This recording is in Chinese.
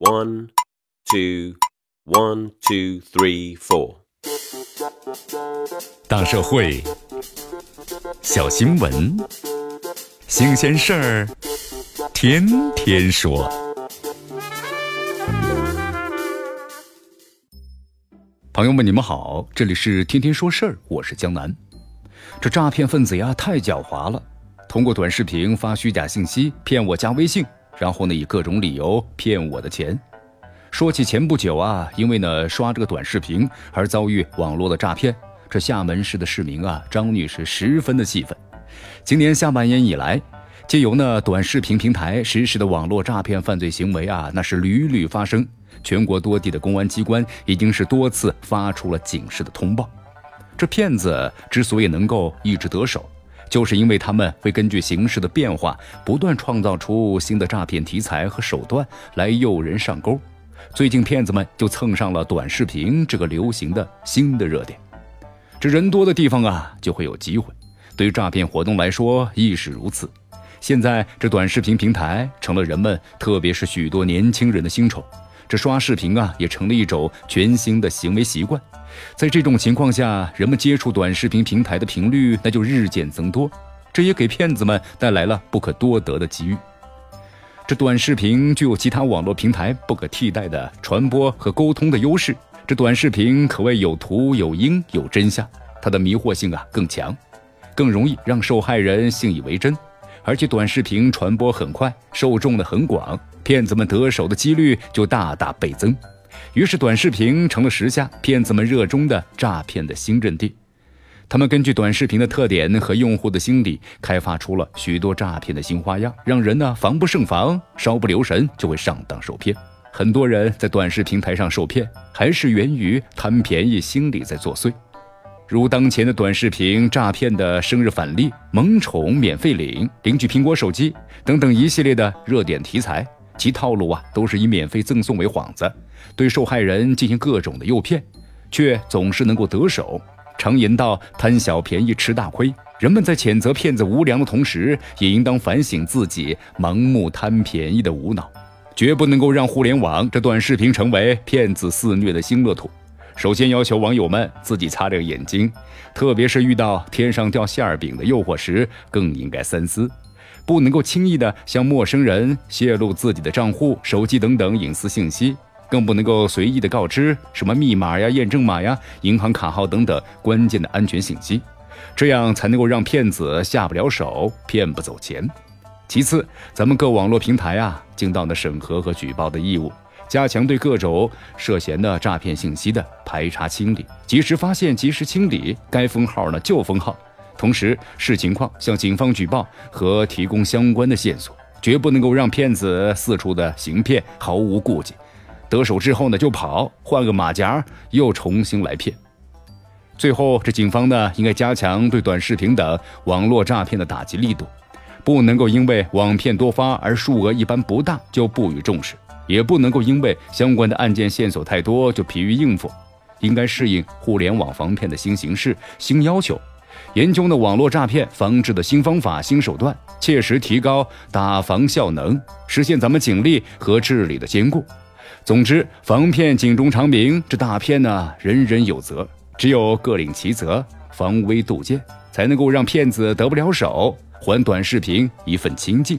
One, two, one, two, three, four. 大社会，小新闻，新鲜事儿，天天说。朋友们，你们好，这里是天天说事儿，我是江南。这诈骗分子呀，太狡猾了，通过短视频发虚假信息骗我加微信，然后呢以各种理由骗我的钱。说起前不久啊，因为呢刷这个短视频而遭遇网络的诈骗，这厦门市的市民啊张女士十分的气愤。今年下半年以来，借由呢短视频平台实施的网络诈骗犯罪行为啊，那是屡屡发生。全国多地的公安机关已经是多次发出了警示的通报。这骗子之所以能够一直得手，就是因为他们会根据形势的变化，不断创造出新的诈骗题材和手段来诱人上钩。最近，骗子们就蹭上了短视频这个流行的新的热点。这人多的地方啊，就会有机会。对于诈骗活动来说，亦是如此。现在，这短视频平台成了人们，特别是许多年轻人的新宠。这刷视频啊，也成了一种全新的行为习惯。在这种情况下，人们接触短视频平台的频率那就日渐增多，这也给骗子们带来了不可多得的机遇。这短视频具有其他网络平台不可替代的传播和沟通的优势。这短视频可谓有图有音有真相，它的迷惑性啊更强，更容易让受害人信以为真。而且短视频传播很快，受众的很广，骗子们得手的几率就大大倍增。于是，短视频成了时下骗子们热衷的诈骗的新阵地。他们根据短视频的特点和用户的心理，开发出了许多诈骗的新花样，让人呢防不胜防，稍不留神就会上当受骗。很多人在短视频平台上受骗，还是源于贪便宜心理在作祟。如当前的短视频诈骗的生日返利、萌宠免费领、领取苹果手机等等一系列的热点题材。其套路啊，都是以免费赠送为幌子，对受害人进行各种的诱骗，却总是能够得手。常言道：“贪小便宜吃大亏。”人们在谴责骗子无良的同时，也应当反省自己盲目贪便宜的无脑，绝不能够让互联网这短视频成为骗子肆虐的新乐土。首先要求网友们自己擦亮眼睛，特别是遇到天上掉馅儿饼的诱惑时，更应该三思。不能够轻易的向陌生人泄露自己的账户、手机等等隐私信息，更不能够随意的告知什么密码呀、验证码呀、银行卡号等等关键的安全信息，这样才能够让骗子下不了手，骗不走钱。其次，咱们各网络平台啊，尽到的审核和举报的义务，加强对各种涉嫌的诈骗信息的排查清理，及时发现、及时清理，该封号呢就封号。同时视情况向警方举报和提供相关的线索，绝不能够让骗子四处的行骗，毫无顾忌。得手之后呢就跑，换个马甲又重新来骗。最后，这警方呢应该加强对短视频等网络诈骗的打击力度，不能够因为网骗多发而数额一般不大就不予重视，也不能够因为相关的案件线索太多就疲于应付，应该适应互联网防骗的新形势、新要求。研究呢网络诈骗防治的新方法、新手段，切实提高打防效能，实现咱们警力和治理的兼顾。总之，防骗警钟长鸣，这大骗呢人人有责，只有各领其责，防微杜渐，才能够让骗子得不了手，还短视频一份清净。